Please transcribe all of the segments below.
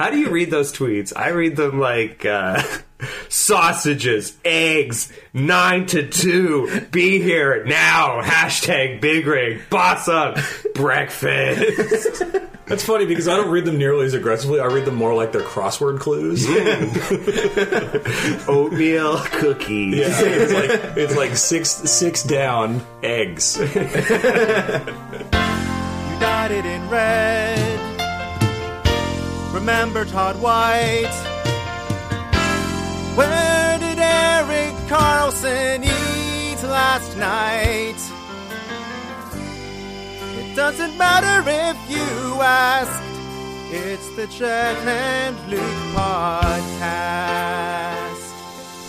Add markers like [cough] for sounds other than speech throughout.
How do you read those tweets? I read them like uh, [laughs] sausages, eggs, nine to two. Be here now. Hashtag big rig. Boss up. Breakfast. [laughs] That's funny because I don't read them nearly as aggressively. I read them more like they're crossword clues. [laughs] Oatmeal cookies. Yeah, it's like it's like six six down eggs. United in red. Remember Todd White. Where did Erik Karlsson eat last night? It doesn't matter if you ask. It's the Chet and Luke podcast.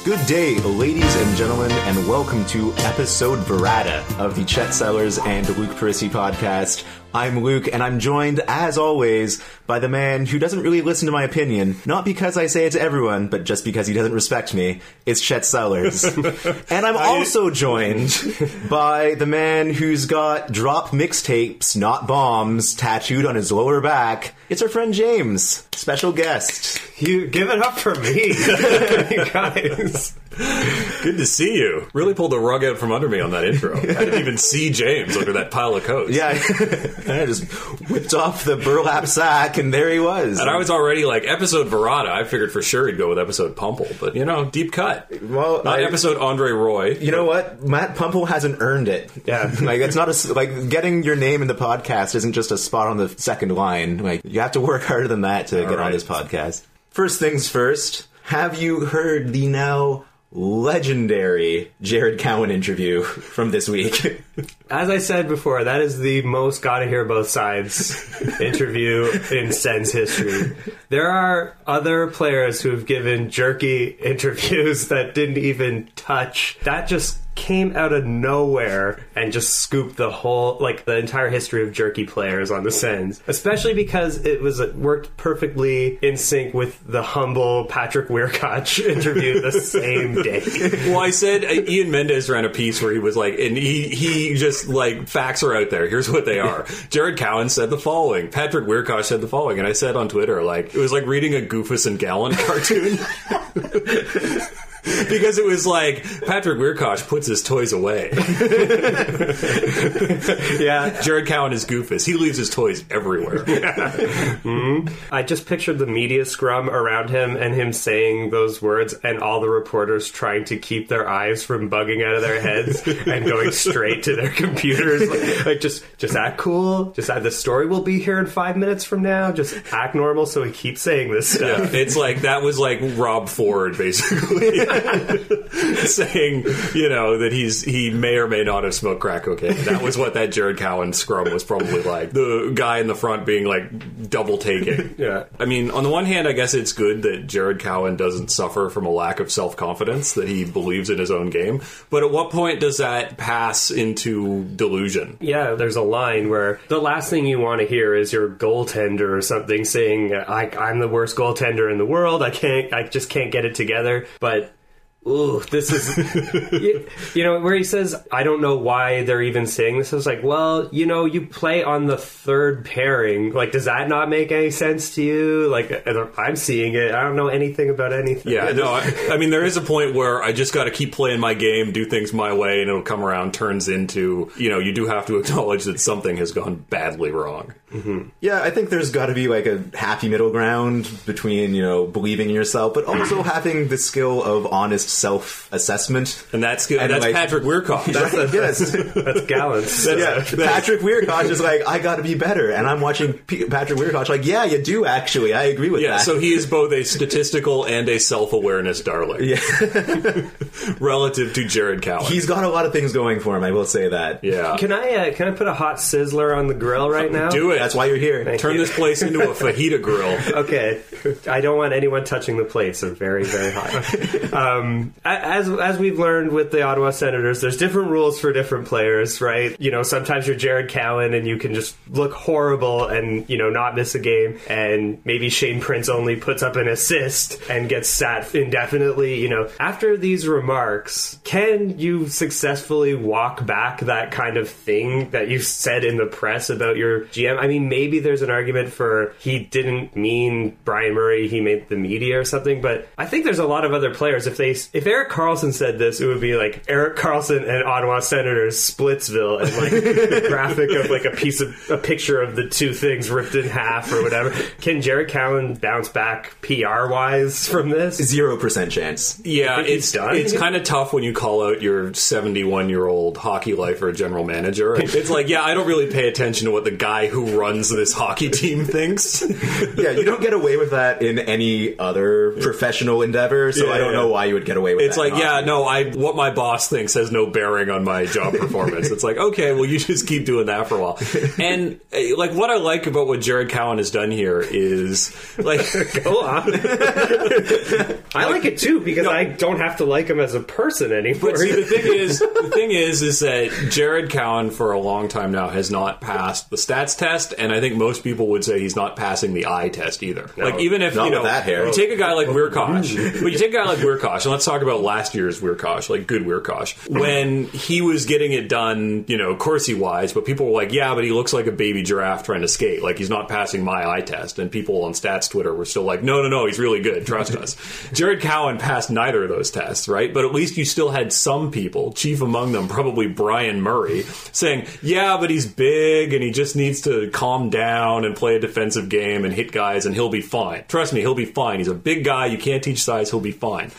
Good day, ladies and gentlemen, and welcome to episode Verata of the Chet Sellers and Luke Peristy podcast. I'm Luke, and I'm joined, as always, by the man who doesn't really listen to my opinion, not because I say it to everyone, but just because he doesn't respect me. It's Chet Sellers. [laughs] and I'm also joined [laughs] by the man who's got drop mixtapes, not bombs, tattooed on his lower back. It's our friend James, special guest. You give it up for me, [laughs] you guys. Good to see you. Really pulled the rug out from under me on that intro. [laughs] I didn't even see James under that pile of coats. Yeah, [laughs] I just whipped off the burlap sack, and there he was. And I was already like episode Verata. I figured for sure he'd go with episode Puempel, but you know, deep cut. well, Not I- episode Andre Roy. You know what? Matt Puempel hasn't earned it. Yeah. [laughs] like it's not a like getting your name in the podcast isn't just a spot on the second line. Like you have to work harder than that to get on this podcast. First things first. Have you heard the now legendary Jared Cowen interview from this week? [laughs] [laughs] As I said before, that is the most gotta hear both sides [laughs] interview in Sens history. There are other players who have given jerky interviews [laughs] that didn't even touch. That just came out of nowhere and just scooped the whole, like the entire history of jerky players on the Sens. Especially because it was it worked perfectly in sync with the humble Patrick Wiercioch interview the same day. Well, I said uh, Ian Mendes ran a piece where he was like, and he he just like facts are out there. Here's what they are. [laughs] Jared Cowen said the following. Patrick Wiercioch said the following, and I said on Twitter like it was like reading a Goofus and Gallant [laughs] cartoon. [laughs] [laughs] Because it was like Patrick Wiercioch puts his toys away. [laughs] yeah, Jared Cowen is Goofus. He leaves his toys everywhere. [laughs] Mm-hmm. I just pictured the media scrum around him and him saying those words, and all the reporters trying to keep their eyes from bugging out of their heads and going straight to their computers. Like, like, just, just act cool. Just act, the story will be here in five minutes from now. Just act normal, so he keeps saying this stuff. Yeah, it's like that was like Rob Ford basically [laughs] saying, you know, that he's he may or may not have smoked crack cocaine. That was what that Jared Cowen scrum was probably like. The guy in the front being like double taking. [laughs] Yeah. I mean, on the one hand, I guess it's good that Jared Cowen doesn't suffer from a lack of self confidence, that he believes in his own game. But at what point does that pass into delusion? Yeah, there's a line where the last thing you want to hear is your goaltender or something saying, I, "I'm the worst goaltender in the world. I can't. I just can't get it together." But ooh, this is [laughs] you, you know where he says, "I don't know why they're even saying this." I was like, "Well, you know, you play on the third pairing. Like, does that not make any sense to you? Like, I'm seeing it. I don't know anything about anything." Yeah, no, I, I mean, there is a point where I just got to keep playing my game, do things my way, and it'll come around, turns into, you know, you do have to [laughs] acknowledge that something has gone badly wrong. Mm-hmm. Yeah, I think there's got to be like a happy middle ground between you know believing in yourself, but also having the skill of honest self-assessment. And that's good. And, that's like- Patrick Wiercioch. [laughs] That's, yes, that's gallant. [laughs] yeah. Patrick Wiercioch is like, I got to be better, and I'm watching P- Patrick Wiercioch like, yeah, you do actually. I agree with yeah, that. so he is [laughs] both a statistical and a self-awareness darling. Yeah. relative to Jared Cowen. He's got a lot of things going for him. I will say that. yeah. Can I uh, can I put a hot sizzler on the grill right now? do it. That's why you're here. Turn this place into a fajita grill. Okay, I don't want anyone touching the plates. They're very, very hot. um, as as we've learned with the Ottawa Senators, there's different rules for different players, right? You know, sometimes you're Jared Cowen and you can just look horrible and you know not miss a game, and maybe Shane Prince only puts up an assist and gets sat indefinitely. You know, after these remarks, can you successfully walk back that kind of thing that you said in the press about your GM? I mean, maybe there's an argument for he didn't mean Bryan Murray, he made the media or something, but I think there's a lot of other players. If they, if Erik Karlsson said this, it would be like Erik Karlsson and Ottawa Senators Splitsville, and like the [laughs] graphic of like a piece of a picture of the two things ripped in half or whatever. Can Jared Cowen bounce back PR wise from this? Zero percent chance. Yeah, it's done? it's kind of tough when you call out your 71 year old hockey lifer general manager. [laughs] It's like, yeah, I don't really pay attention to what the guy who runs this hockey team thinks. [laughs] Yeah, you don't get away with that in any other professional endeavor, so Yeah, I don't yeah. know why you would get away with It's that. like, yeah, hockey. no, I what my boss thinks has no bearing on my job performance. it's like, okay, well, you just keep doing that for a while. And uh, like, what I like about what Jared Cowen has done here is like, [laughs] Go on. [laughs] I like it too because I don't have to like him as a person anymore. But see, the thing [laughs] is, the thing is, is that Jared Cowen for a long time now has not passed the stats test, and I think most people would say he's not passing the eye test either. like even if not you know with that hair. you take a guy like Wiercioch, but you take a guy like Wiercioch, and let's talk about last year's Wiercioch, like good Wiercioch, when he was getting it done, you know, Corsi wise, but people were like, yeah, but he looks like a baby giraffe trying to skate, like he's not passing my eye test, and people on Stats Twitter were still like, no, no, no, he's really good, trust us. [laughs] Jared Cowen passed neither of those tests, right? But at least you still had some people, chief among them probably Bryan Murray, saying, yeah, but he's big and he just needs to calm down and play a defensive game and hit guys and he'll be fine. Trust me, he'll be fine. He's a big guy. You can't teach size. He'll be fine.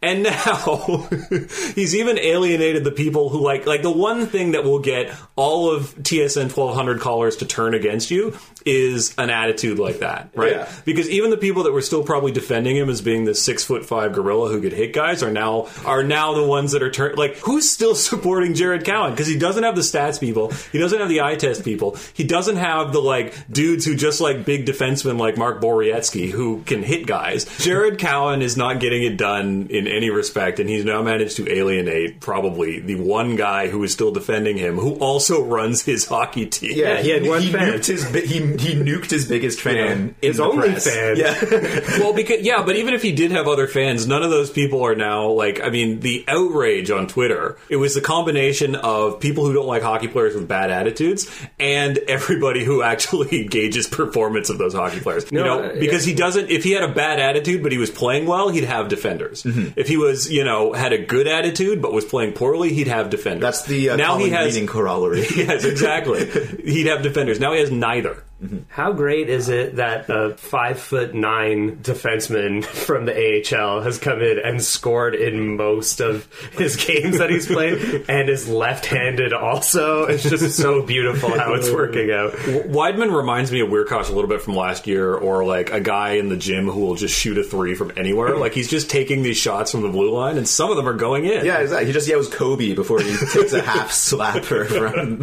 And now [laughs] he's even alienated the people who like like the one thing that will get all of TSN 1200 callers to turn against you is an attitude like that, right? Yeah. Because even the people that were still probably defending him as being the six foot five gorilla who could hit guys are now are now the ones that are turn like who's still [laughs] supporting Jared Cowen because he doesn't have the stats people, he doesn't have the eye test people, he doesn't have the like dudes who just like big defensemen like Mark Borowiecki who can hit guys. Jared Cowen is not getting it done in any respect, and he's now managed to alienate probably the one guy who is still defending him, who also runs his hockey team. Yeah, he had one he fan. Nuked his, he, he nuked his biggest fan. in His the only press. fan. Yeah. [laughs] well, because yeah, but even if he did have other fans, none of those people are now like. I mean, the outrage on Twitter. It was the combination of people who don't like hockey players with bad attitudes and everybody who actually [laughs] gauges performance of those hockey players. you know, uh, because he doesn't. If he had a bad attitude but he was playing well, he'd have defenders. Mm-hmm. If he was, you know, had a good attitude but was playing poorly, he'd have defenders. That's the uh, now common he has. corollary. [laughs] Yes, exactly. [laughs] he'd have defenders. Now he has neither. Mm-hmm. How great is it that a five foot nine defenseman [laughs] from the AHL has come in and scored in most of his games that he's played and is left handed also? It's just so beautiful how it's working out. [laughs] Wideman reminds me of Wiercioch a little bit from last year, or like a guy in the gym who will just shoot a three from anywhere. Like he's just taking these shots from the blue line, and some of them are going in. Yeah, exactly. He just yells Kobe before he takes a half [laughs] slapper from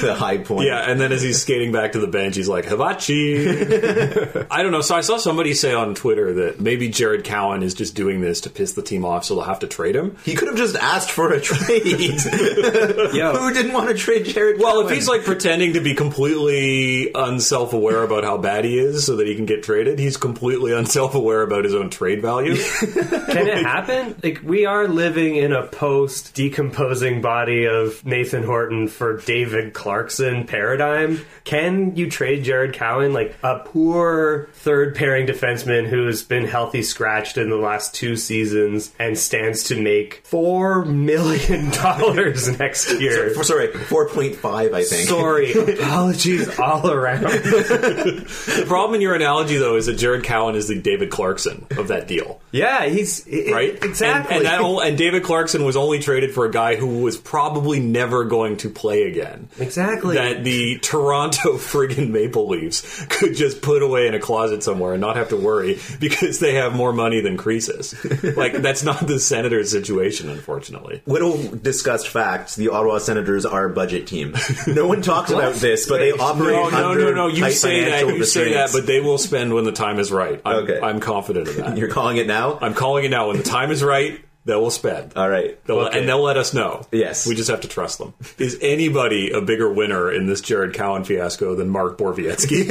the high point. Yeah, and then as he's skating back to the bench, he's like, Hibachi. [laughs] I don't know. So I saw somebody say on Twitter that maybe Jared Cowen is just doing this to piss the team off so they'll have to trade him. He could have just asked for a [laughs] trade. Who didn't want to trade Jared Well, if he's like pretending to be completely unself aware about how bad he is so that he can get traded, he's completely unself aware about his own trade value. [laughs] Can it happen? Like we are living in a post decomposing body of Nathan Horton for David Clarkson paradigm. Can you trade Jared Cowen like a poor third pairing defenseman who's been healthy scratched in the last two seasons and stands to make four million [laughs] dollars next year? For- sorry, four point five, I think. Sorry, [laughs] apologies all around. the problem in your analogy, though, is that Jared Cowen is the David Clarkson of that deal. Yeah, he's Right, exactly. and, and that and David Clarkson was only traded for a guy who was probably never going to play again. Exactly. That the Toronto [laughs] friggin' Maple Leafs [laughs] could just put away in a closet somewhere and not have to worry [laughs] because they have more money than Croesus. like that's not the Senators' situation, unfortunately. Little discussed facts: the Ottawa Senators are a budget team. No one talks [laughs] about this, but they operate No, no, no, no. You say that, you say that, but they will spend when the time is right. I'm, Okay. I'm confident of that. you're calling it now. I'm calling it now. When the time is right, that will spend. All right. They'll, Okay. And they'll let us know. Yes. We just have to trust them. Is anybody a bigger winner in this Jared Cowen fiasco than Mark Borowiecki?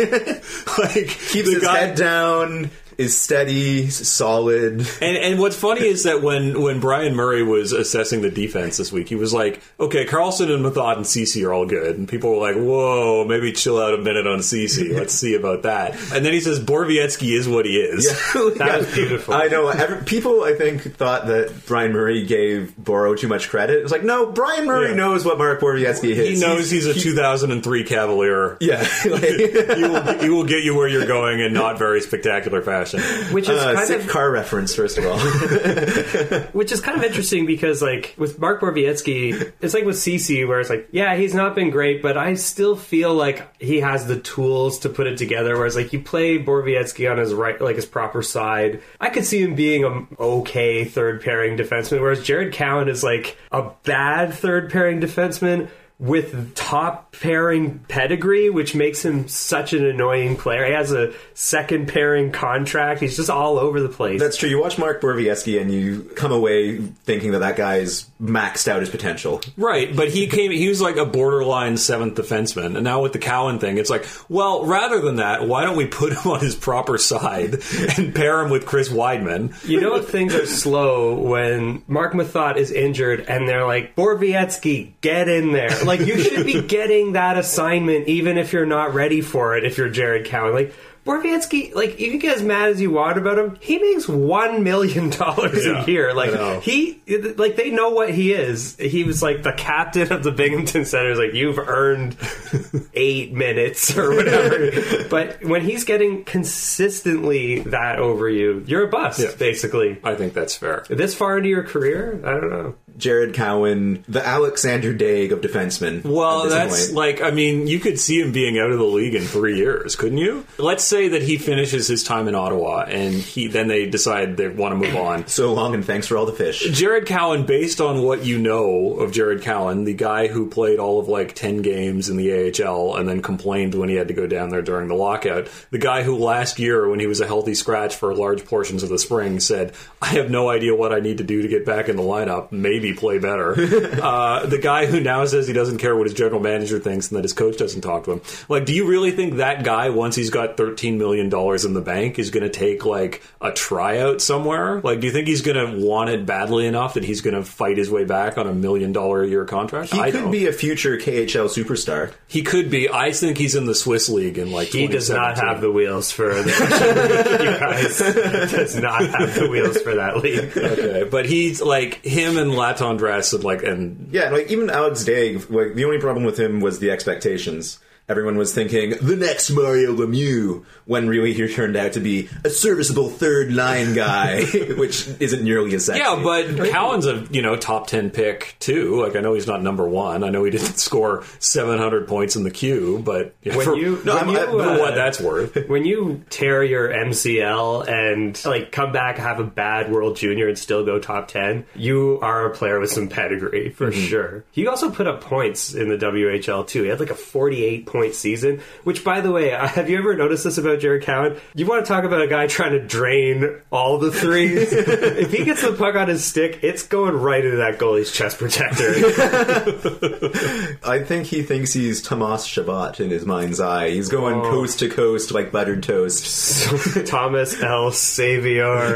[laughs] like Keeps his guy- head down, is steady, solid. And and what's funny is that when when Bryan Murray was assessing the defense this week, he was like, "Okay, Karlsson and Methot and Ceci are all good," and people were like, "Whoa, maybe chill out a minute on Ceci. Let's see about that." And then he says, "Borowiecki is what he is." [laughs] That was beautiful. I know. Every, people, I think, thought that Bryan Murray gave Boro too much credit. It's like, no, Bryan Murray Yeah. knows what Mark Borowiecki is. He knows he's a 2003 Cavalier. Yeah. like, [laughs] [laughs] He will, he will get you where you're going in not very spectacular fashion. [laughs] which is uh, kind of car reference, first of all. [laughs] which is kind of interesting because like with Mark Borowiecki, it's like with Ceci where it's like, yeah, he's not been great, but I still feel like he has the tools to put it together. Whereas like you play Borowiecki on his right, like his proper side, I could see him being a okay third pairing defenseman. Whereas Jared Cowen is like a bad third pairing defenseman. With top pairing pedigree, which makes him such an annoying player. He has a second pairing contract. He's just all over the place. That's true. You watch Mark Borowiecki and you come away thinking that that guy's maxed out his potential. Right, but he came. He was like a borderline seventh defenseman, and now with the Cowen thing, it's like, well, rather than that, why don't we put him on his proper side and pair him with Chris Wideman? You know things are slow when Marc Methot is injured and they're like, Borowiecki, get in there. Like, you should be getting that assignment even if you're not ready for it if you're Jared Cowen. Like, Borowiecki, like, you can get as mad as you want about him. He makes $1 million [laughs] Yeah, a year. Like, he, like, they know what he is. He was like the captain of the Binghamton Senators. Like, you've earned eight minutes [laughs] or whatever. [laughs] but when he's getting consistently that over you, you're a bust, Yeah. basically. I think that's fair. This far into your career? I don't know. Jared Cowen, the Alexandre Daigle of defensemen. Well, that's point. like, I mean, you could see him being out of the league in three years, couldn't you? Let's say that he finishes his time in Ottawa, and he then they decide they want to move on. so long and thanks for all the fish. Jared Cowen, based on what you know of Jared Cowen, the guy who played all of like 10 games in the AHL and then complained when he had to go down there during the lockout, the guy who last year, when he was a healthy scratch for large portions of the spring, said, I have no idea what I need to do to get back in the lineup, maybe play better. [laughs] uh, the guy who now says he doesn't care what his general manager thinks and that his coach doesn't talk to him. Like, do you really think that guy, once he's got $13 million in the bank, is going to take like a tryout somewhere? Like, do you think he's going to want it badly enough that he's going to fight his way back on a million dollar a year contract? He I could don't. be a future KHL superstar. He could be. I think he's in the Swiss league in like. He does not have the wheels for the [laughs] you guys. Does not have the wheels for that league. Okay, but he's like him and Latendresse and like and Yeah, like even Alex Day, like the only problem with him was the expectations. Everyone was thinking the next Mario Lemieux, when really he turned out to be a serviceable third line guy, [laughs] which isn't nearly as sexy. yeah, but Cowen's a you know top ten pick too. Like I know he's not number one. I know he didn't [laughs] score seven hundred points in the queue, but When for, you, No, when I'm- you, I- for uh, what that's worth. [laughs] when you tear your MCL and like come back have a bad World Junior and still go top ten, you are a player with some pedigree for sure. He also put up points in the WHL too. He had like a forty-eight point season. Which, by the way, [laughs] have you ever noticed this about Jared Cowen? You want to talk about a guy trying to drain all the threes? [laughs] if he gets the puck on his stick, it's going right into that goalie's chest protector. [laughs] I think he thinks he's Thomas Chabot in his mind's eye. He's going Oh. coast to coast like buttered toast. Thomas L. Savior.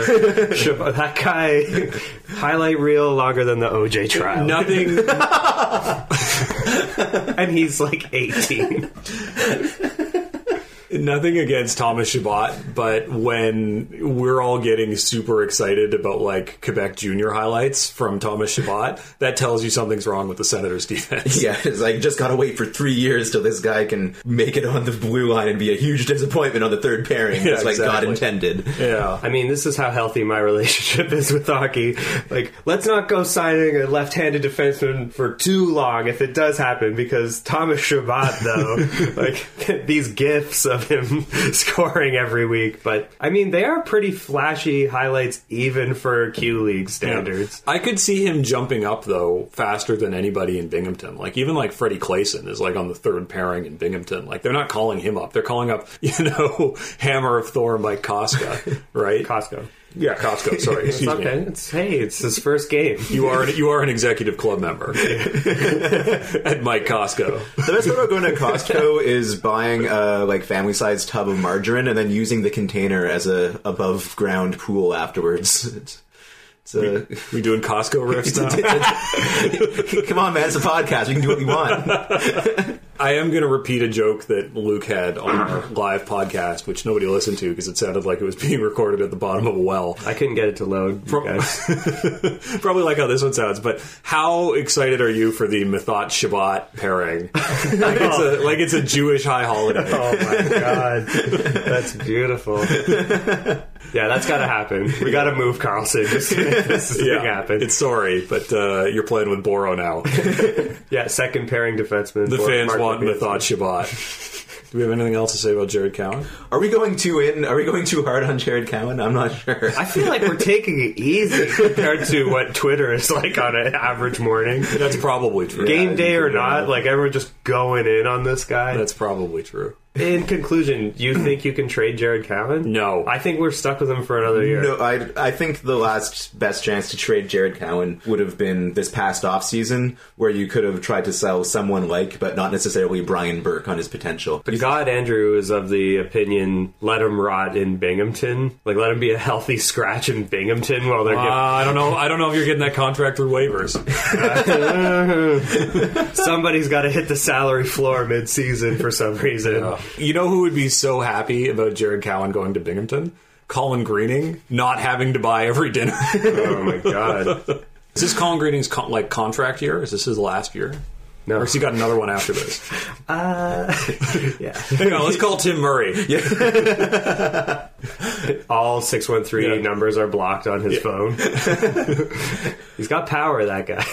Shab- that guy, highlight reel longer than the OJ trial. Nothing. [laughs] And he's like 18. [laughs] Nothing against Thomas Chabot, but when we're all getting super excited about like Quebec Junior highlights from Thomas Chabot, that tells you something's wrong with the Senators' defense. [laughs] yeah, it's like just gotta wait for three years till this guy can make it on the blue line and be a huge disappointment on the third pairing. Yeah, It's like God intended. Yeah. I mean, this is how healthy my relationship is with hockey. Like, let's not go signing a left-handed defenseman for too long if it does happen, because Thomas Chabot, though, [laughs] like these gifts of of him [laughs] scoring every week. But I mean, they are pretty flashy highlights even for Q League standards. I could see him jumping up though faster than anybody in Binghamton. Like even like Freddie Claesson is like on the third pairing in Binghamton. Like they're not calling him up; they're calling up [laughs] you know Hammer of Thor, Mike Costco, [laughs] right? Costco. Yeah, Costco. Sorry, It's excuse okay. me. It's hey, it's his first game. [laughs] You are an, you are an executive club member [laughs] at Mike Costco. The best part about going to Costco is buying a like family sized tub of margarine and then using the container as a above ground pool afterwards. It's, it's a, We doing Costco riffs [laughs] now? come on, man! It's a podcast. We can do what we want. I am going to repeat a joke that Luke had on our [clears throat] live podcast, which nobody listened to because it sounded like it was being recorded at the bottom of a well. I couldn't get it to load. guys. [laughs] Probably like how this one sounds, but how excited are you for the Methot Chabot pairing? [laughs] like, it's a, like it's a Jewish high holiday. Oh my god, that's beautiful. [laughs] Yeah, that's got to happen. We got to move Karlsson just to make this thing happen. It's sorry, but uh, you're playing with Boro now. yeah, second pairing defenseman. The fans Mark want Lopez. Methot Chabot. Do we have anything else to say about Jared Cowen? Are we going too in? Are we going too hard on Jared Cowen? I'm not sure. I feel like we're taking it easy [laughs] compared to what Twitter is like on an average morning. That's probably true. Game day or uh, not, like everyone just going in on this guy. That's probably true. In conclusion, you [clears throat] think you can trade Jared Cowen? No. I think we're stuck with him for another year. No, I, I think the last best chance to trade Jared Cowen would have been this past off season, where you could have tried to sell someone like, but not necessarily Brian Burke on his potential. But God Andrew is of the opinion let him rot in Binghamton. Like let him be a healthy scratch in Binghamton while they're Uh, I don't know. I don't know if you're getting that contract through waivers. [laughs] somebody's got to hit the salary floor mid season for some reason. You know who would be so happy about Jared Cowen going to Binghamton? Colin Greening not having to buy every dinner. Oh my god. Is this Colin Greening's con- like contract year? Is this his last year? No. Or has he got another one after this? [laughs] Uh, yeah. [laughs] Hang on, let's call Tim Murray. [laughs] All 613 Yeah. numbers are blocked on his phone. He's got power, that guy.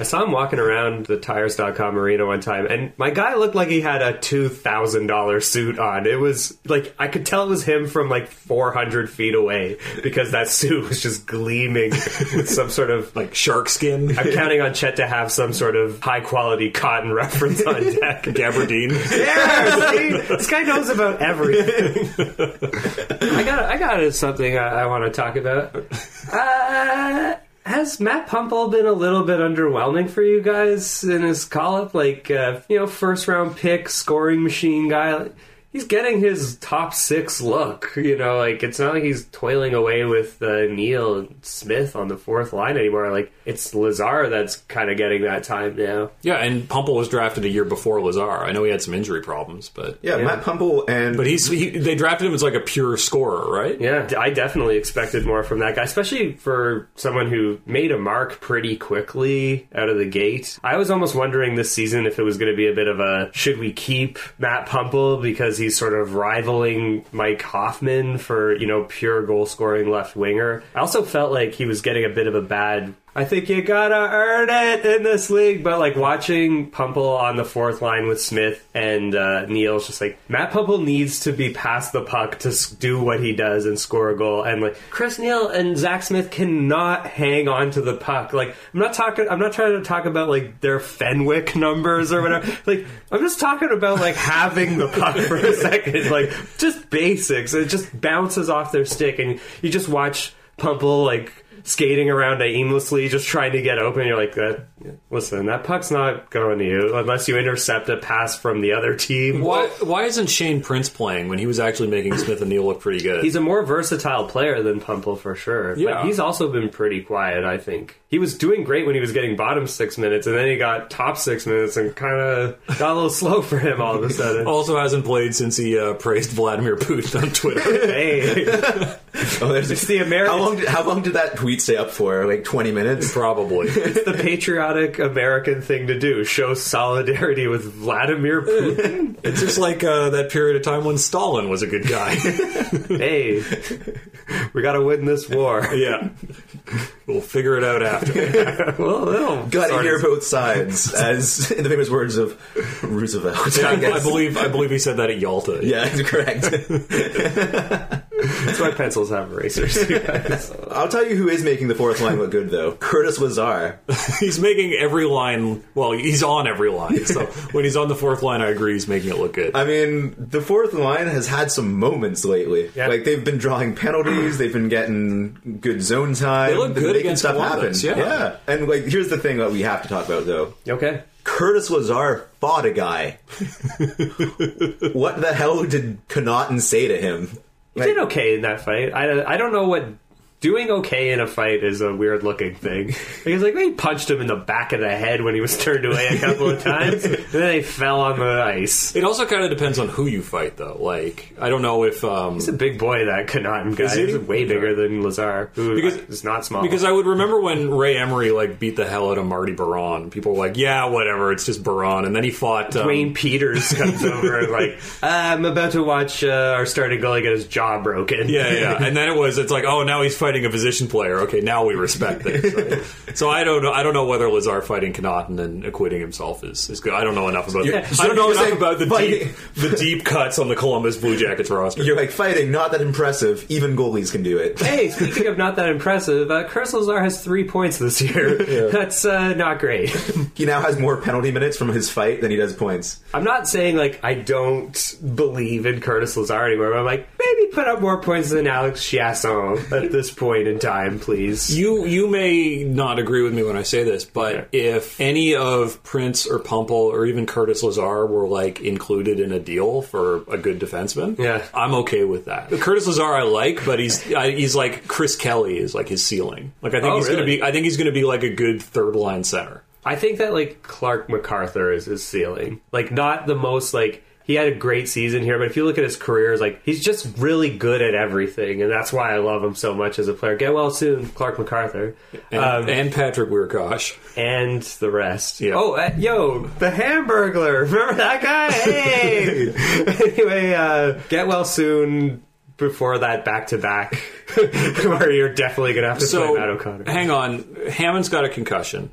I saw him walking around the tires.com arena one time, and my guy looked like he had a $2,000 suit on. It was like, I could tell it was him from like 400 feet away because that suit was just gleaming with some sort of. Like shark skin. I'm counting on Chet to have some sort of high quality cotton reference on [laughs] deck. Gabardine. Yeah, see? this guy knows about everything. I got, I got something I, I want to talk about. Uh, has Matt Puempel been a little bit underwhelming for you guys in his call up? Like, uh, you know, first round pick, scoring machine guy. He's getting his top six look. You know, like it's not like he's toiling away with uh, Neil and Smith on the fourth line anymore. Like it's Lazar that's kind of getting that time now. Yeah, and Puempel was drafted a year before Lazar. I know he had some injury problems, but Yeah, Matt Puempel and but he's he, they drafted him as like a pure scorer, right? Yeah, I definitely expected more from that guy, especially for someone who made a mark pretty quickly out of the gate. I was almost wondering this season if it was going to be a bit of a should we keep Matt Puempel because he's sort of rivaling Mike Hoffman for, you know, pure goal scoring left winger. I also felt like he was getting a bit of a bad I think you gotta earn it in this league. But like watching Puempel on the fourth line with Smith and uh, Neil's just like Matt Puempel needs to be past the puck to do what he does and score a goal. And like Chris Neil and Zack Smith cannot hang on to the puck. Like I'm not talking. I'm not trying to talk about like their Fenwick numbers or whatever. [laughs] like I'm just talking about like having the puck for a second. Like just basics. It just bounces off their stick, and you just watch Puempel like skating around aimlessly, just trying to get open. You're like, that. Listen, that puck's not going to you unless you intercept a pass from the other team. Why why isn't Shane Prince playing when he was actually making Smith and Neil look pretty good? He's a more versatile player than Puempel for sure. Yeah. But he's also been pretty quiet, I think. He was doing great when he was getting bottom six minutes, and then he got top six minutes and kind of got a little slow for him all of a sudden. also hasn't played since he uh, praised Vladimir Putin on Twitter. [laughs] Hey, [laughs] [laughs] oh, there's it's the American. how long? Did, how long did that tweet stay up for? Like 20 minutes. Probably. [laughs] It's the patriotic American thing to do. Show solidarity with Vladimir [laughs] Putin. It's just like uh, that period of time when Stalin was a good guy. hey, we got to win this war. yeah. We'll figure it out after. well, it'll Got to sort hear both sides, as in the famous words of Roosevelt. Yeah, I I, believe I believe he said that at Yalta. Yeah, correct. That's why pencils have erasers. you guys. [laughs] I'll tell you who is making the fourth line look good, though. Curtis Lazar. [laughs] He's making every line. Well, he's on every line. So [laughs] when he's on the fourth line, I agree he's making it look good. I mean, the fourth line has had some moments lately. Yeah. Like they've been drawing penalties, they've been getting good zone time. They look they've good making against stuff Columbus, happen. yeah. And like, here's the thing that we have to talk about, though. okay. Curtis Lazar fought a guy. what the hell did Connauton say to him? He did okay in that fight. I, I don't know what doing okay in a fight is a weird looking thing. [laughs] Because like they punched him in the back of the head when he was turned away a couple of times, [laughs] and then they fell on the ice. it also kind of depends on who you fight, though. Like I don't know if um, He's a big boy, that Connauton guy. Is he? He's way bigger than Lazar, who Because- is not small. Because I would remember when Ray Emery like beat the hell out of Marty Biron. People were like, "Yeah, whatever, it's just Biron." And then he fought um, Dwayne Peters comes [laughs] over and like, I'm about to watch uh, our starting goalie get his jaw broken. Yeah, yeah. And then it was, it's like, oh, now he's fighting a position player. Okay, now we respect this. right? [laughs] So I don't know. I don't know whether Lazar fighting Connauton and acquitting himself is, is good. I don't know enough about. You're- I don't know you're enough saying about the fighting- deep, the deep cuts on the Columbus Blue Jackets roster. You're like fighting, not that impressive. Even goalies can do it. [laughs] Hey, speaking of not that impressive, uh, Chris Lazar has three points this year. That's uh, not great. [laughs] He now has more penalty minutes from his fight than he does points. I'm not saying like I don't believe in Curtis Lazar anymore. But I'm like maybe put up more points than Alex Chiasson at this point in time, please. You you may not agree with me when I say this, but Okay. if any of Prince or Puempel or even Curtis Lazar were like included in a deal for a good defenseman, Yeah. I'm okay with that. Curtis Lazar I like, but he's I, he's like Chris Kelly is like his ceiling. Like I think Oh, he's going to be I think he's to be like a good third line center. I think that like Clarke MacArthur is his ceiling. Like not the most like he had a great season here, but if you look at his career, it's like he's just really good at everything, and that's why I love him so much as a player. Get well soon, Clarke MacArthur, And, um, and Patrick Wiercioch. and the rest. Yeah. Oh, uh, yo, the Hamburglar. [laughs] Remember that guy? [laughs] Hey. anyway, uh, get well soon. Before that, back to back, where you're definitely gonna have to So play Matt O'Connor. hang on, Hammond's got a concussion.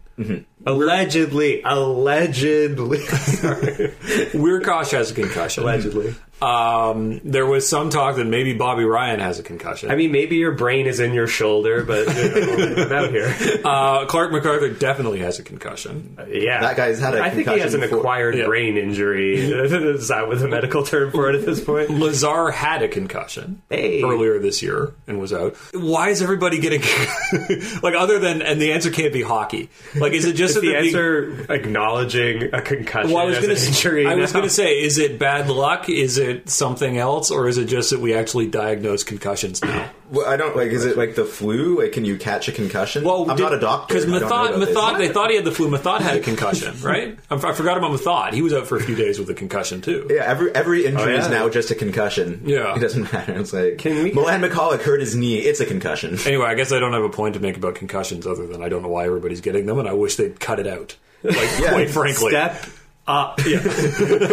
Allegedly, allegedly, Sorry. Wiercioch has a concussion. allegedly. Um, there was some talk that maybe Bobby Ryan has a concussion. I mean, maybe your brain is in your shoulder, but you know, I'm [laughs] out here. uh, Clarke MacArthur definitely has a concussion. Yeah, That guy's had a I think he has an before. acquired Yeah. brain injury. [laughs] is that what the medical term for it at this point? Lazar had a concussion Hey. earlier this year and was out. Why is everybody getting [laughs] like other than and the answer can't be hockey? Like is it just Is that the answer acknowledging a concussion Well, I was as going an injury? to. I was going to say, is it bad luck? Is it something else, or is it just that we actually diagnose concussions now? Well, I don't like. Is it like the flu? Like, can you catch a concussion? Well, I'm not a doctor. because I don't Methot. Methot, they thought he had the flu. Methot had a [laughs] concussion, right? I I forgot about Methot. He was out for a few days with a concussion too. Yeah, every every injury Oh, is now just a concussion. Yeah. [laughs] it doesn't matter. It's like Can we- Milan Michalek hurt his knee. It's a concussion. [laughs] Anyway, I guess I don't have a point to make about concussions other than I don't know why everybody's getting them, and I wish they'd cut it out. Like, Yeah. quite frankly, Step up. Yeah.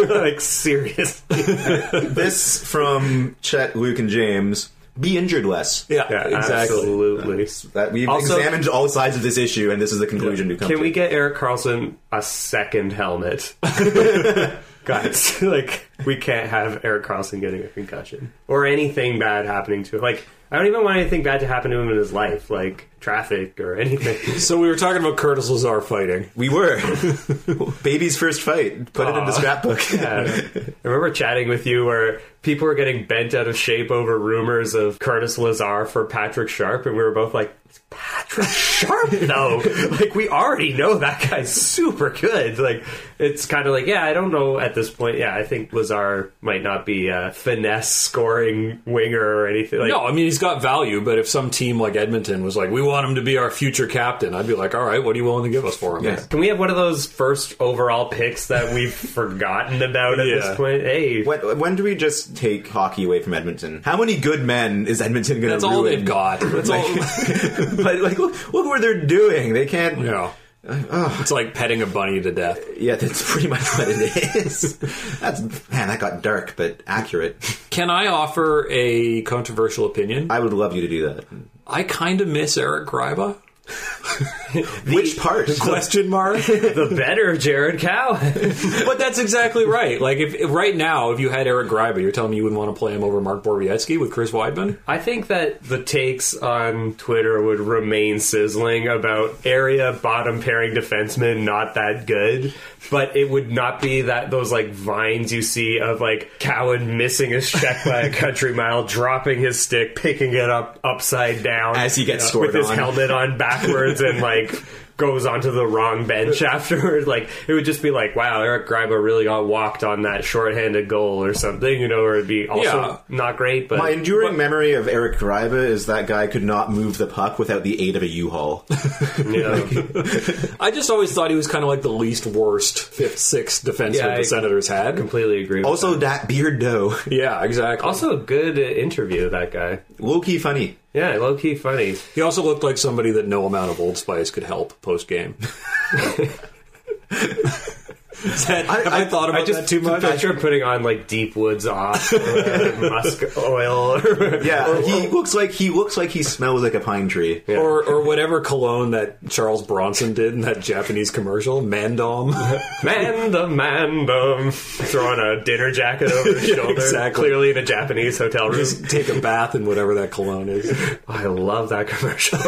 like, serious. this from Chet, Luke, and James. Be injured less. yeah, Yeah, exactly. absolutely. That we've Also- examined all sides of this issue, and this is the conclusion to come Can to. we get Erik Karlsson a second helmet? [laughs] Guys, [laughs] like, we can't have Erik Karlsson getting a concussion or anything bad happening to him. Like, I don't even want anything bad to happen to him in his life, like traffic or anything. [laughs] So we were talking about Curtis Lazar fighting. We were [laughs] baby's first fight. Put it in the scrapbook. [laughs] Yeah. I remember chatting with you where people were getting bent out of shape over rumors of Curtis Lazar for Patrick Sharp, and we were both like, "It's Patrick Sharp, though. like, we already know that guy's super good. Like, it's kind of like, yeah, I don't know at this point. Yeah, I think Lazar might not be a finesse scoring winger or anything. Like, No, I mean he's got value, but if some team like Edmonton was like, "We want him to be our future captain," I'd be like, "All right, what are you willing to give us for him?" Yeah. Can we have one of those first overall picks that we've [laughs] forgotten about at Yeah. this point? Hey, When, when do we just take hockey away from Edmonton? How many good men is Edmonton going to That's ruin? all they've got. That's all. [laughs] but like, look, look what they're doing. They can't. Yeah. It's like petting a bunny to death. Yeah, that's pretty much what it is. that's man, that got dark, but accurate. Can I offer a controversial opinion? I would love you to do that. I kind of miss Eric [laughs] Gryba. Which part? The Question mark. [laughs] the better Jared Cowen. [laughs] but that's exactly right. Like if, if right now, if you had Eric Gryba, you're telling me you wouldn't want to play him over Mark Borowiecki with Chris Wideman? I think that the takes on Twitter would remain sizzling about area bottom pairing defensemen not that good, but it would not be that those like vines you see of like Cowen missing his check by a country mile, dropping his stick, picking it up upside down As he gets uh, scored with his helmet on backwards and [laughs] like goes onto the wrong bench [laughs] afterwards. Like it would just be like, wow, Eric Gryba really got walked on that shorthanded goal or something, you know, or it'd be also Yeah. not great. But My enduring memory of Eric Gryba is that guy could not move the puck without the aid of a U-Haul. [laughs] you know, I just always thought he was kind of like the least worst fifth, sixth defenseman Yeah, I- the Senators had. completely agree. With also, that. that beard dough. Yeah, exactly. also a good interview. That guy, Low key funny. Yeah, low key funny. he also looked like somebody that no amount of Old Spice could help post game. [laughs] have I, I- thought about I just that too much? picture putting on like Deep Woods off, or, uh, [laughs] musk oil. Or, Yeah, he looks like he looks like he smells like a pine tree. Or, or whatever cologne that Charles Bronson did in that Japanese commercial, Mandom. [laughs] Mandum, mandum, throwing a dinner jacket over his [laughs] Yeah, shoulder. exactly. Clearly in a Japanese hotel room. Just take a bath in whatever that cologne is. I love that commercial.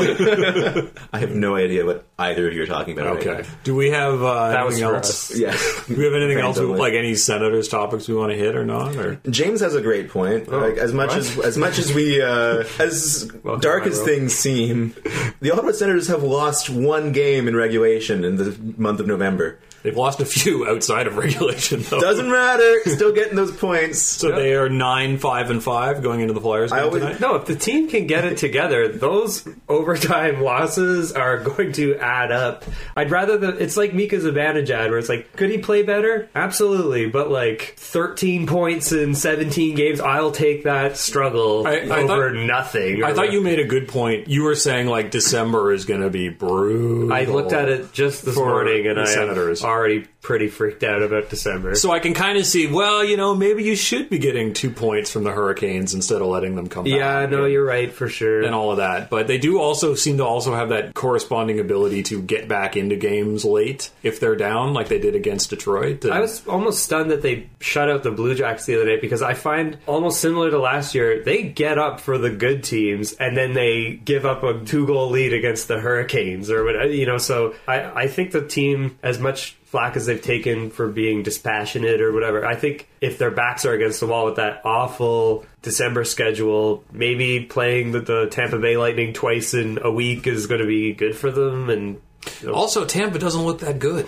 I have no idea what either of you are talking about. right Okay. Do we have uh, That was else? us. now. Yeah. [laughs] Do we have anything else, we, like any senators topics we want to hit or not? Or James has a great point. like as much as as much as we uh, [laughs] as Welcome, dark as things seem, the Ottawa Senators have lost one game in regulation in the month of November. They've lost a few outside of [laughs] regulation, though. Doesn't matter. Still getting those points. [laughs] so they are nine, five, and five going into the Flyers game I always- tonight. No, if the team can get it together, those overtime [laughs] losses are going to add up. I'd rather the it's like Mika Zibanejad, where it's like, could he play better? Absolutely, but like 13 points in 17 games, I'll take that struggle I- I over thought- nothing. I or thought you made a good point. You were saying like December is going to be brutal. I looked at it just this morning, and I Senators. am already pretty freaked out about December. So I can kind of see, well, you know, maybe you should be getting two points from the Hurricanes instead of letting them come back. yeah, no, and, you're right for sure. and all of that. But they do also seem to also have that corresponding ability to get back into games late if they're down, like they did against Detroit. And- I was almost stunned that they shut out the Blue Jacks the other night because I find almost similar to last year, they get up for the good teams and then they give up a two goal lead against the Hurricanes or whatever, you know. So I, I think the team, as much flack as they've taken for being dispassionate or whatever, I think if their backs are against the wall with that awful December schedule, maybe playing the, the Tampa Bay Lightning twice in a week is going to be good for them. And you know, also, Tampa doesn't look that good.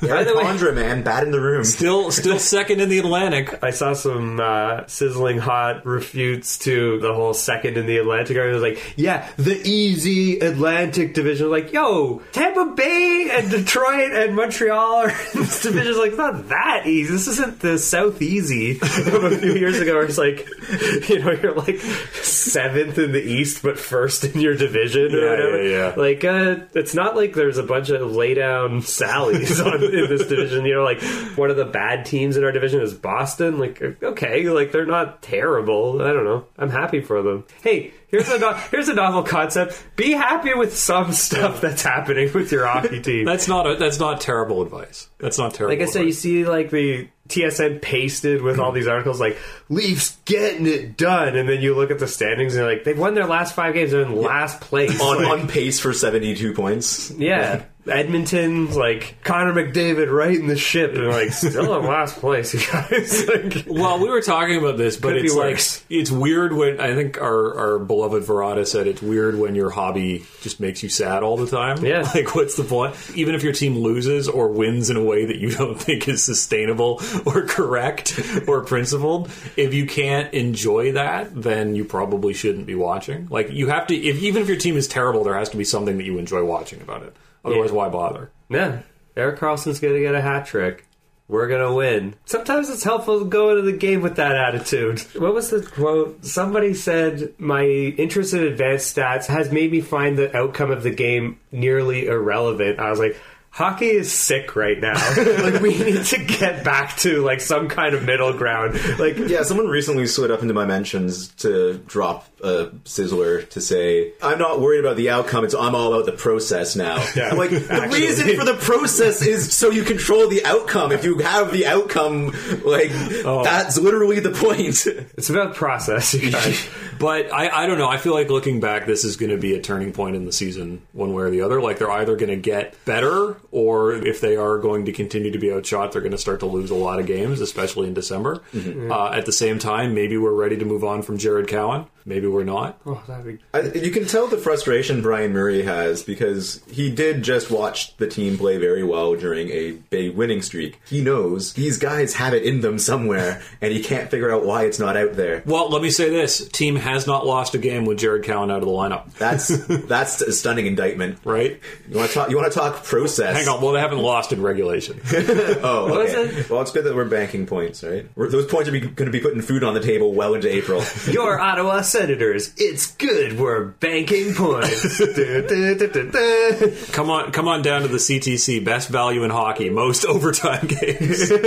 By the way, Condra, man, bad in the room. Still, still second in the Atlantic. I saw some uh, sizzling hot refutes to the whole second in the Atlantic. I was like, yeah, the easy Atlantic division. Like, yo, Tampa Bay and Detroit and Montreal are [laughs] in this division. It's like, it's not that easy. This isn't the South Easy from [laughs] a few years ago where it's like, [laughs] you know, you're like seventh in the East, but first in your division or Yeah, whatever. yeah, yeah. Like, uh, it's not like there's a bunch of lay down Sallies on, in this division. You know, like one of the bad teams in our division is Boston. Like, okay, like they're not terrible. I don't know. I'm happy for them. Hey, here's a no- [laughs] here's a novel concept. Be happy with some stuff that's happening with your hockey [laughs] team. That's not a, that's not terrible advice. That's not terrible. like I said, you see like the TSN pasted with all these articles like Leafs getting it done, and then you look at the standings and you're like they've won their last five games. They're in last place. on, Like, on pace for 72 points. Yeah. Edmonton's like Connor McDavid right in the ship and like still in last place, [laughs] you guys. like, Well, we were talking about this, but it's like it's weird when I think our our beloved Verada said it's weird when your hobby just makes you sad all the time. Yeah. [laughs] like what's the point? Even if your team loses or wins in a way that you [laughs] don't think is sustainable or correct or principled, if you can't enjoy that, then you probably shouldn't be watching. Like you have to, if even if your team is terrible, there has to be something that you enjoy watching about it. Otherwise, Yeah. why bother? yeah, Erik Karlsson's gonna get a hat trick. We're gonna win. Sometimes it's helpful to go into the game with that attitude. What was the quote? Somebody said, "My interest in advanced stats has made me find the outcome of the game nearly irrelevant." I was like. Hockey is sick right now. [laughs] like we need to get back to like some kind of middle ground. Like Yeah, someone recently slid up into my mentions to drop a sizzler to say, "I'm not worried about the outcome. It's I'm all about the process now." [laughs] Yeah, I'm like, the actually. reason for the process is so you control the outcome. If you have the outcome, like that's literally the point. It's about process, you guys. [laughs] But I, I don't know. I feel like looking back, this is going to be a turning point in the season, one way or the other. Like they're either going to get better, or if they are going to continue to be outshot, they're going to start to lose a lot of games, especially in December. Uh, at the same time, maybe we're ready to move on from Jared Cowen. Maybe we're not. oh, that'd be I, you can tell the frustration Bryan Murray has because he did just watch the team play very well during a big winning streak. He knows these guys have it in them somewhere, [laughs] and he can't figure out why it's not out there. Well, let me say this: team has not lost a game with Jared Cowen out of the lineup. That's [laughs] that's a stunning indictment. Right? You want to talk? You want to talk process? Hang on. Well, they haven't lost in regulation. [laughs] Oh, okay. is it? Well, it's good that we're banking points, right? We're, those points are going to be putting food on the table well into April. Your Ottawa Senators. It's good. We're banking points. [laughs] Du- du- du- du- du. come on, come on down to the CTC. Best value in hockey. Most [laughs] overtime games. [laughs]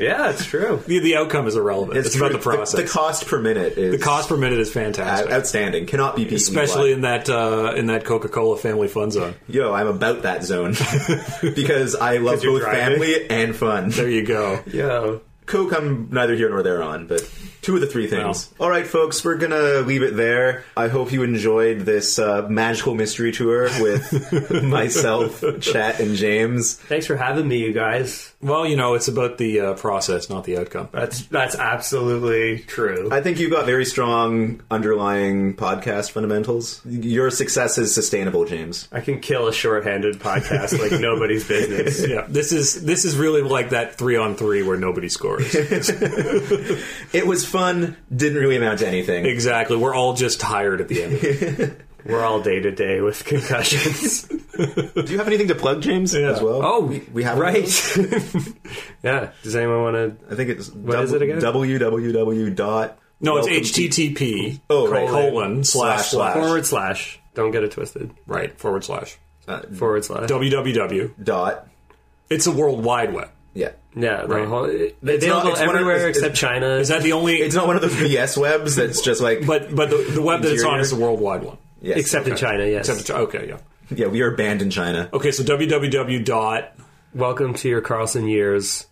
Yeah, it's true. the, the outcome is irrelevant. It's, about true. the process. The, cost per minute is The cost per minute is fantastic, outstanding. Cannot be beaten. especially in that uh, in that Coca Cola family fun zone. Yo, I'm about that zone because I love both driving? family and fun. There you go. Yo. Coke, I'm neither here nor there on, but two of the three things. All right, folks, we're gonna leave it there. I hope you enjoyed this uh, magical mystery tour with [laughs] myself, Chet, and James. Thanks for having me, you guys. Well, you know, it's about the uh, process, not the outcome. That's that's absolutely true. I think you've got very strong underlying podcast fundamentals. Your success is sustainable, James. I can kill a shorthanded podcast like [laughs] nobody's business. Yeah, this is this is really like that three on three where nobody scores. [laughs] It was fun, didn't really amount to anything. exactly. We're all just tired at the end. [laughs] We're all day to day with concussions. [laughs] Do you have anything to plug, James, Yeah. as well? Oh, we, we have right. [laughs] yeah. Does anyone want to? I think it's What is it again? www dot. No, it's welcome to- HTTP Oh, right. colon slash slash Forward slash. Don't get it twisted. right forward slash Uh, Forward slash. www. dot. It's a world wide web. Yeah. Yeah, the Right. whole, they not- available it's one of- everywhere it's- except China. Is that the only? [laughs] It's not one of those BS webs that's just like. but but the, the web that it's on Interior. is the worldwide one. yes, except in China? Yes. Except okay, yeah. yeah, we are banned in China. Okay, so www dot Welcome to your Karlsson years.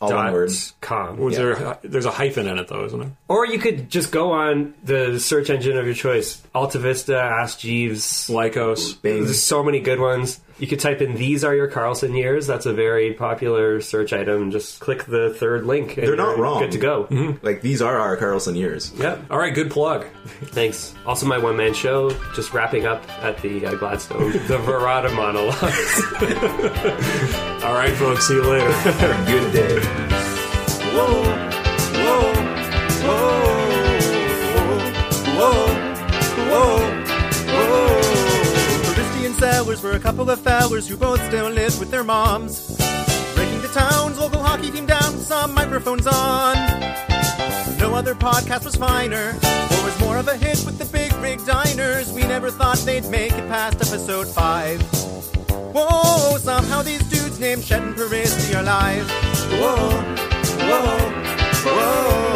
All one dot word. com. was there? There's a hyphen in it though, isn't there? Or you could just go on the search engine of your choice. Alta Vista, Ask Jeeves. Lycos. Bing. There's so many good ones. You could type in "These are your Karlsson years." That's a very popular search item. Just click the third link. And They're not you're wrong. Good to go. Like these are our Karlsson years. Yep. All right, good plug. Thanks. Also, my one man show just wrapping up at the uh, Gladstone. [laughs] the Verada monologues. [laughs] All right, folks. See you later. Have a good day. Whoa, whoa, Sellers were a couple of fellers who both still live with their moms. Breaking the town's local hockey team down with some microphones on. No other podcast was finer, or was more of a hit with the big rig diners. We never thought they'd make it past episode 5. Whoa, somehow these dudes named Chet and Peristy are live. Whoa, whoa, whoa.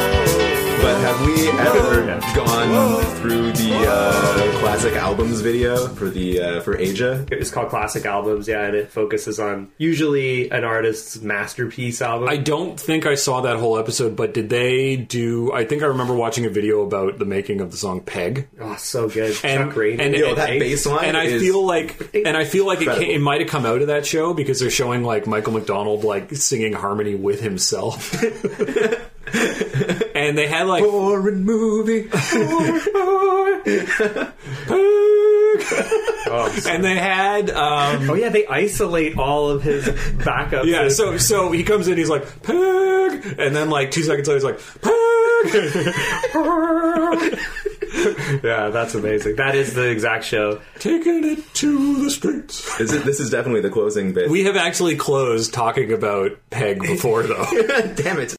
But have we ever gone through the uh, classic albums video for the uh, for Aja? it's called Classic Albums, yeah, and it focuses on usually an artist's masterpiece album. I don't think I saw that whole episode, but did they do? I think I remember watching a video about the making of the song "Peg," oh, so good. and Chuck Rainey. and, Yo, and- that bass line and I is feel like, and I feel like it, incredible. came, it might have come out of that show because they're showing like Michael McDonald like singing harmony with himself, [laughs] [laughs] and they had like foreign movie. [laughs] and they had um, oh yeah, they isolate all of his backups. yeah. So so he comes in, he's like Peg, and then like two seconds later, he's like Peg. [laughs] yeah, that's amazing. That is the exact show. Taking it to the streets. This is, this is definitely the closing bit. We have actually closed talking about Peg before, though. [laughs] Damn it.